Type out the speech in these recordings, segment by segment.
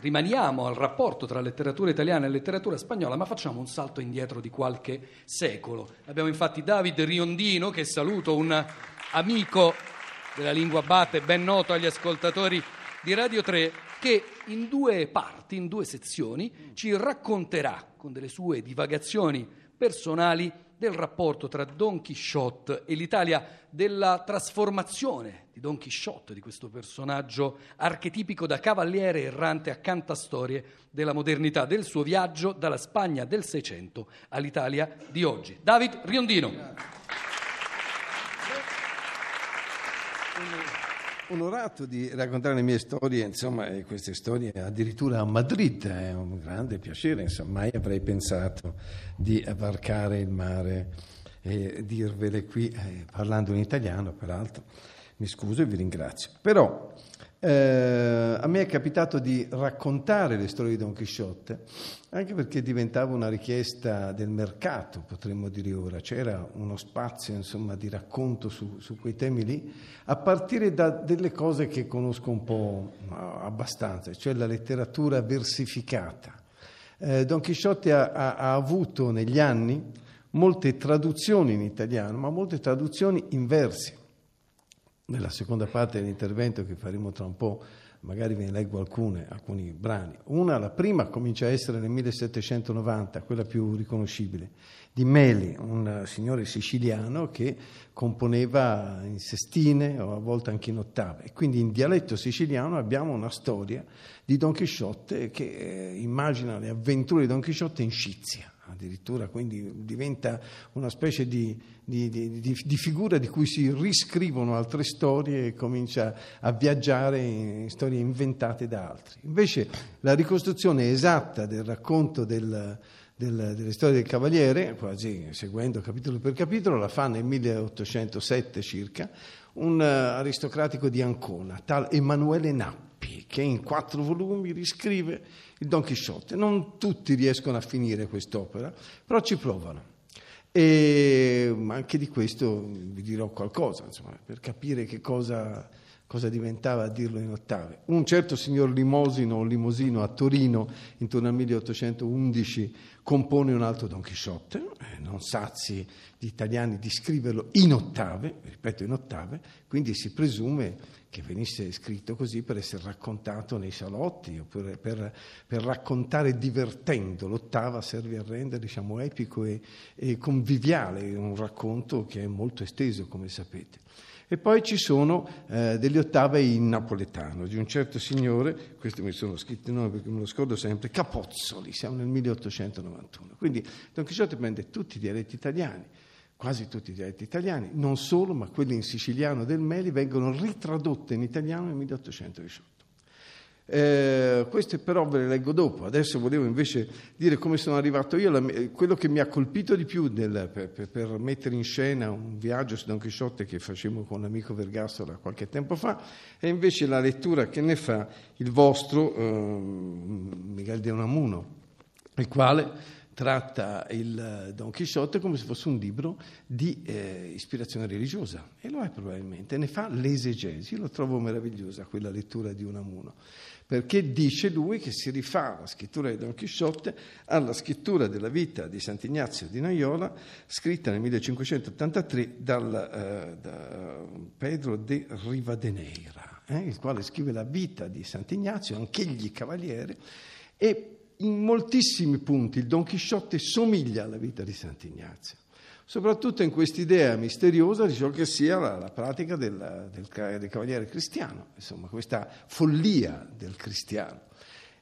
rimaniamo al rapporto tra letteratura italiana e letteratura spagnola, ma facciamo un salto indietro di qualche secolo. Abbiamo infatti David Riondino, che saluto, un amico della lingua batte, ben noto agli ascoltatori di Radio 3, che in due parti, in due sezioni, ci racconterà con delle sue divagazioni personali del rapporto tra Don Quixote e l'Italia, della trasformazione di Don Quixote, di questo personaggio archetipico da cavaliere errante a cantastorie della modernità, del suo viaggio dalla Spagna del Seicento all'Italia di oggi. David Riondino. Onorato di raccontare le mie storie, insomma, e queste storie addirittura a Madrid, è un grande piacere, insomma, mai avrei pensato di varcare il mare e dirvele qui, eh, parlando in italiano, peraltro, mi scuso e vi ringrazio. Però eh, a me è capitato di raccontare le storie di Don Chisciotte, anche perché diventava una richiesta del mercato, potremmo dire ora, c'era uno spazio insomma, di racconto su, su, quei temi lì, a partire da delle cose che conosco un po' abbastanza, cioè la letteratura versificata. Eh, Don Chisciotte ha, ha, ha avuto negli anni molte traduzioni in italiano, ma molte traduzioni in versi nella seconda parte dell'intervento che faremo tra un po', magari ve ne leggo alcune, alcuni brani. Una, la prima, comincia a essere nel 1790, quella più riconoscibile, di Meli, un signore siciliano che componeva in sestine o a volte anche in ottave. Quindi in dialetto siciliano abbiamo una storia di Don Chisciotte che eh, immagina le avventure di Don Chisciotte in Scizia addirittura, quindi diventa una specie di, di, di, di, figura di cui si riscrivono altre storie e comincia a viaggiare in storie inventate da altri. Invece la ricostruzione esatta del racconto del, del, delle storie del Cavaliere, quasi seguendo capitolo per capitolo, la fa nel 1807 circa un aristocratico di Ancona, tal Emanuele Nappi, che in quattro volumi riscrive il Don Chisciotte. Non tutti riescono a finire quest'opera, però ci provano. E anche di questo vi dirò qualcosa, insomma, per capire che cosa, cosa diventava a dirlo in ottave. Un certo signor Limosino o Limosino a Torino, intorno al 1811, compone un altro Don Chisciotte, eh, non sazi gli italiani di scriverlo in ottave, ripeto in ottave, quindi si presume che venisse scritto così per essere raccontato nei salotti, oppure per, per raccontare divertendo. L'ottava serve a rendere diciamo, epico e, e conviviale un racconto che è molto esteso, come sapete. E poi ci sono eh, delle ottave in napoletano di un certo signore, questo mi sono scritto nome perché me lo scordo sempre, Capozzoli, siamo nel 1891. Quindi Don Chisciotte prende tutti i dialetti italiani, quasi tutti i dialetti italiani, non solo, ma quelli in siciliano del Meli vengono ritradotte in italiano nel 1818. Eh, queste però ve le leggo dopo, adesso volevo invece dire come sono arrivato io, la, quello che mi ha colpito di più nel, per, per, per, mettere in scena un viaggio su Don Chisciotte che facevamo con l'amico Vergassola qualche tempo fa, è invece la lettura che ne fa il vostro eh, Miguel de Unamuno, il quale tratta il Don Chisciotte come se fosse un libro di eh, ispirazione religiosa, e lo è probabilmente, ne fa l'esegesi, io lo trovo meravigliosa quella lettura di Unamuno, perché dice lui che si rifà la scrittura di Don Chisciotte alla scrittura della vita di Sant'Ignazio di Noiola, scritta nel 1583 dal, eh, da Pedro de Rivadeneira, eh, il quale scrive la vita di Sant'Ignazio, anch'egli cavaliere, e in moltissimi punti il Don Chisciotte somiglia alla vita di Sant'Ignazio, soprattutto in quest'idea misteriosa di ciò che sia la, la pratica del, del, del, cavaliere cristiano, insomma, questa follia del cristiano.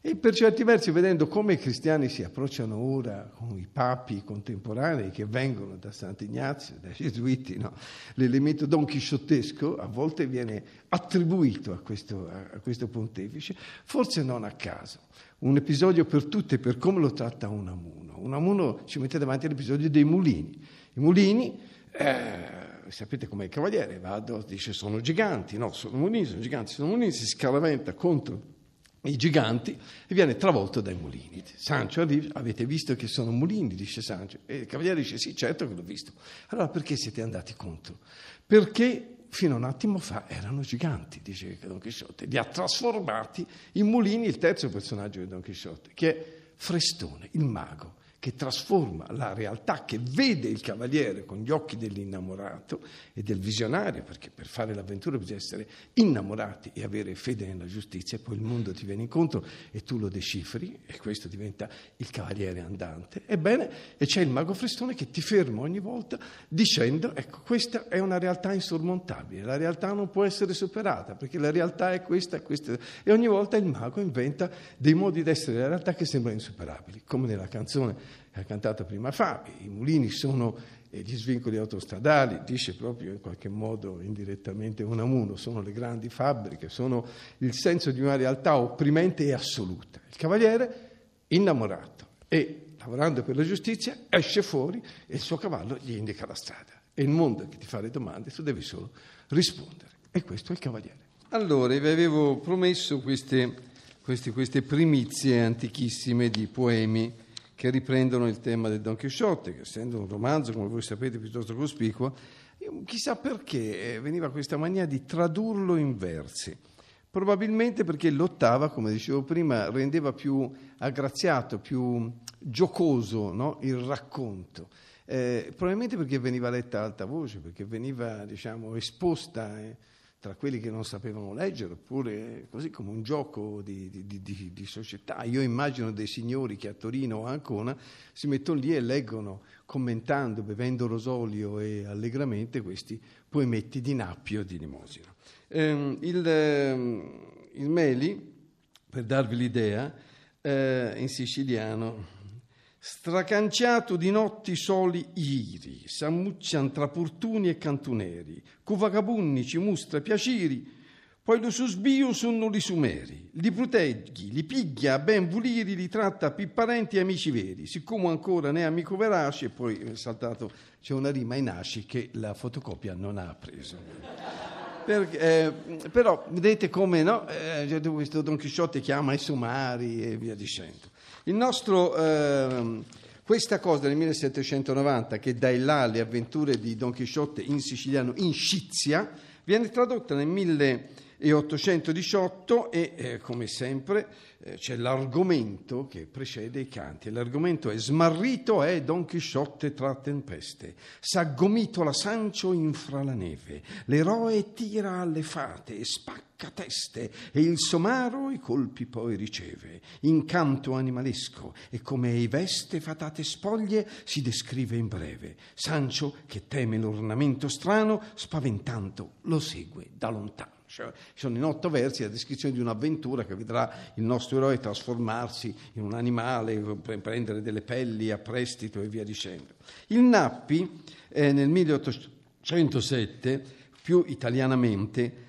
E per certi versi, vedendo come i cristiani si approcciano ora con i papi contemporanei che vengono da Sant'Ignazio, dai gesuiti, no? l'elemento don chisciottesco a volte viene attribuito a questo, a questo pontefice, forse non a caso un episodio per tutte per come lo tratta Unamuno. Unamuno ci mette davanti all'episodio dei mulini. I mulini, eh, sapete com'è il cavaliere, vado, dice sono giganti, no, sono mulini, sono giganti, sono mulini, si scaraventa contro i giganti e viene travolto dai mulini. Sancio arriva, avete visto che sono mulini, dice Sancio. E il cavaliere dice sì, certo che l'ho visto. Allora perché siete andati contro? Perché fino a un attimo fa erano giganti, dice Don Chisciotte, li ha trasformati in mulini il terzo personaggio di Don Chisciotte, che è Frestone, il mago che trasforma la realtà, che vede il cavaliere con gli occhi dell'innamorato e del visionario, perché per fare l'avventura bisogna essere innamorati e avere fede nella giustizia, e poi il mondo ti viene incontro e tu lo decifri e questo diventa il cavaliere andante. Ebbene, e c'è il mago Frestone che ti ferma ogni volta dicendo, ecco, questa è una realtà insormontabile, la realtà non può essere superata, perché la realtà è questa questa. E ogni volta il mago inventa dei modi di essere la realtà che sembrano insuperabili, come nella canzone ha cantato prima Fabi, i mulini sono gli svincoli autostradali, dice proprio in qualche modo indirettamente Unamuno, sono le grandi fabbriche, sono il senso di una realtà opprimente e assoluta. Il cavaliere innamorato e lavorando per la giustizia esce fuori e il suo cavallo gli indica la strada. È il mondo che ti fa le domande, tu devi solo rispondere. E questo è il cavaliere. Allora, vi avevo promesso queste, queste, queste primizie antichissime di poemi che riprendono il tema del Don Chisciotte, che essendo un romanzo, come voi sapete, piuttosto cospicuo, chissà perché eh, veniva questa mania di tradurlo in versi. Probabilmente perché l'ottava, come dicevo prima, rendeva più aggraziato, più giocoso no? il racconto. Eh, probabilmente perché veniva letta a alta voce, perché veniva diciamo, esposta eh, tra quelli che non sapevano leggere, oppure così come un gioco di, di, di, di, società. Io immagino dei signori che a Torino o a Ancona si mettono lì e leggono, commentando, bevendo rosolio e allegramente questi poemetti di Nappio di Limosino. Eh, il, eh, il, Meli, per darvi l'idea, eh, in siciliano Stracanciato di notti soli iri, s'ammuccian tra portuni e cantuneri, cu vagabunni ci mustra piaciri, poi lo susbio sono li sumeri, li proteggi, li piglia a ben voliri, li tratta più parenti e amici veri, siccome ancora ne è amico verace, e poi è saltato, c'è una rima in asci che la fotocopia non ha preso. Per, eh, però vedete come no? eh, questo Don Chisciotte chiama i somari e via dicendo. Nostro, eh, questa cosa del 1790 che dà il là alle avventure di Don Chisciotte in siciliano in Scizia viene tradotta nel 1818 e eh, come sempre eh, c'è l'argomento che precede i canti. L'argomento è smarrito è Don Chisciotte tra tempeste, s'aggomitola Sancio infra la neve, l'eroe tira alle fate e spacca teste e il somaro i colpi poi riceve. Incanto animalesco e come ei veste fatate spoglie si descrive in breve. Sancio che teme l'ornamento strano, spaventando lo segue da lontano. Cioè, sono in otto versi la descrizione di un'avventura che vedrà il nostro eroe trasformarsi in un animale, prendere delle pelli a prestito e via dicendo. Il Nappi eh, nel 1807, più italianamente,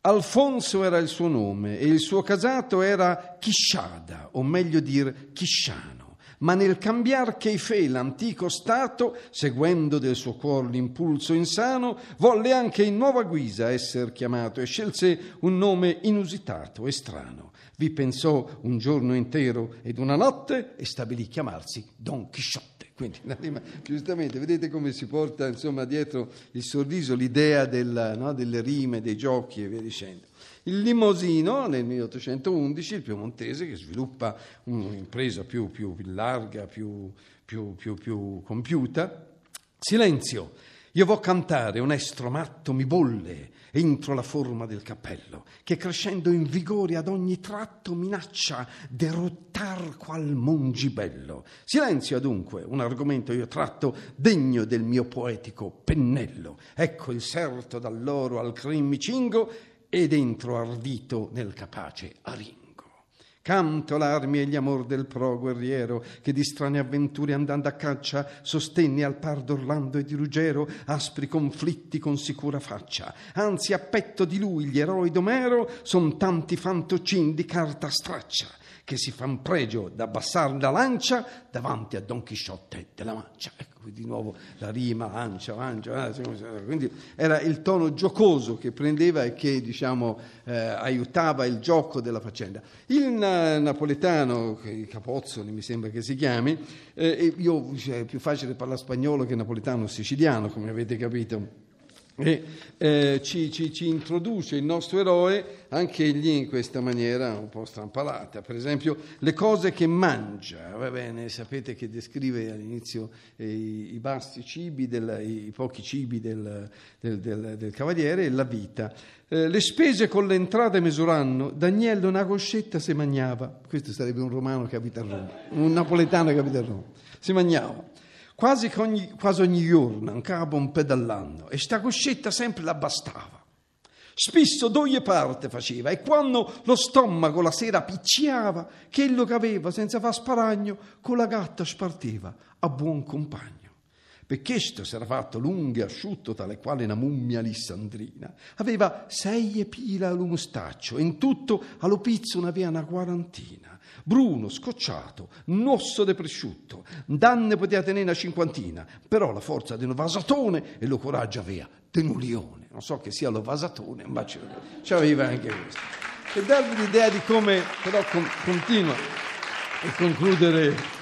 Alfonso era il suo nome e il suo casato era Chisciada, o meglio dire Chisciano ma nel cambiar che fe l'antico Stato, seguendo del suo cuor l'impulso insano, volle anche in nuova guisa essere chiamato e scelse un nome inusitato e strano. Vi pensò un giorno intero ed una notte e stabilì chiamarsi Don Chisciotte. Quindi, giustamente, vedete come si porta insomma, dietro il sorriso l'idea del, no, delle rime, dei giochi e via dicendo. Il Limosino nel 1811, il piemontese, che sviluppa un'impresa più, più larga, più, più, più compiuta. Silenzio, io vo cantare, un estro matto mi bolle entro la forma del cappello, che crescendo in vigore ad ogni tratto minaccia derottar qual mongibello. Silenzio adunque, un argomento io tratto degno del mio poetico pennello. Ecco il serto dall'oro al crin mi cingo e dentro ardito nel capace aringo. Canto l'armi e gli amor del pro guerriero, che di strane avventure andando a caccia sostenne al par d'Orlando e di Ruggero aspri conflitti con sicura faccia. Anzi, a petto di lui gli eroi d'Omero son tanti fantocin di carta straccia che si fan pregio d'abbassare la lancia davanti a Don Chisciotte della Mancia. Di nuovo la rima, lancia, lancia, eh, quindi era il tono giocoso che prendeva e che diciamo, eh, aiutava il gioco della faccenda. Il na- napoletano, Capozzoli mi sembra che si chiami, eh, io cioè, è più facile parlare spagnolo che napoletano siciliano, come avete capito e eh, ci, ci, ci, introduce il nostro eroe anche egli in questa maniera un po' strampalata. Per esempio, le cose che mangia, va bene, sapete che descrive all'inizio eh, i, i, basti cibi, del, i, pochi cibi del, del, del, cavaliere e la vita. Eh, le spese con le entrate misuranno, Daniello una coscetta si mangiava, questo sarebbe un romano che abita a Roma, un napoletano che abita a Roma, si mangiava quasi ogni, quasi ogni giorno, un capo un pedallando, e sta coscetta sempre la bastava. Spesso due parte faceva e quando lo stomaco la sera picciava, quello che aveva senza far sparagno, con la gatta spartiva a buon compagno. Per questo si era fatto lungo e asciutto, tale quale una mummia alessandrina. Aveva sei pila allo mustaccio e in tutto allo pizzo ne aveva una quarantina. Bruno, scocciato, un osso de prosciutto, danne poteva tenere una cinquantina, però la forza di un vasatone e lo coraggio aveva di un lione. Non so che sia lo vasatone, ma c'aveva anche questo. Per darvi l'idea di come però con, continua e concludere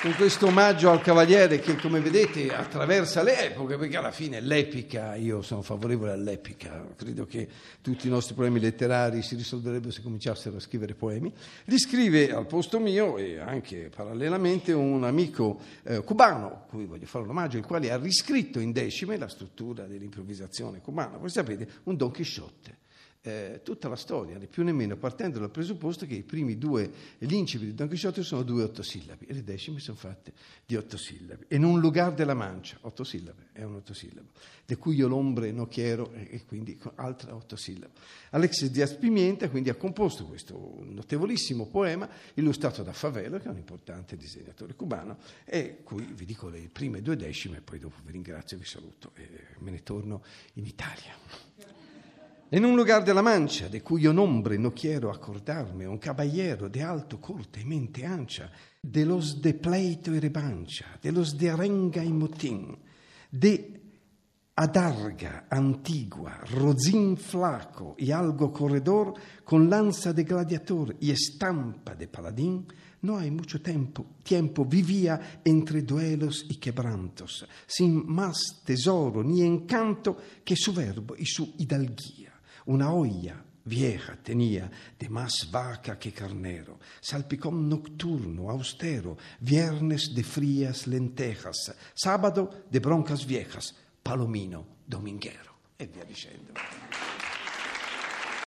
con questo omaggio al Cavaliere che, come vedete, attraversa le epoche, perché alla fine l'epica, io sono favorevole all'epica, credo che tutti i nostri problemi letterari si risolverebbero se cominciassero a scrivere poemi, li scrive al posto mio e anche parallelamente un amico eh, cubano, cui voglio fare un omaggio, il quale ha riscritto in decime la struttura dell'improvvisazione cubana, voi sapete, un Don Chisciotte eh, tutta la storia, né più né meno, partendo dal presupposto che i primi due, l'incipit di Don Chisciotte sono due ottosillabi e le decime sono fatte di ottosillabi. E un lugar della mancia, ottosillabe, è un ottosillabo, de cui io l'ombre no quiero e quindi altra ottosillaba. Alexis Diaz Pimienta quindi ha composto questo notevolissimo poema illustrato da Favela, che è un importante disegnatore cubano, e cui vi dico le prime due decime e poi dopo vi ringrazio, vi saluto e me ne torno in Italia. En un lugar de la Mancha, de cuyo nombre no quiero acordarme, un caballero de alto corte y mente ancha, de los de pleito y revancha, de los de arenga y motín, de adarga antigua, rosín flaco y algo corredor, con lanza de gladiator y estampa de paladín, no hay mucho tiempo, tiempo vivía entre duelos y quebrantos, sin más tesoro ni encanto que su verbo y su hidalguía. Una olla vieja tenía, de más vaca que carnero, salpicón nocturno, austero, viernes de frías lentejas, sábado de broncas viejas, palomino dominguero, e via dicendo.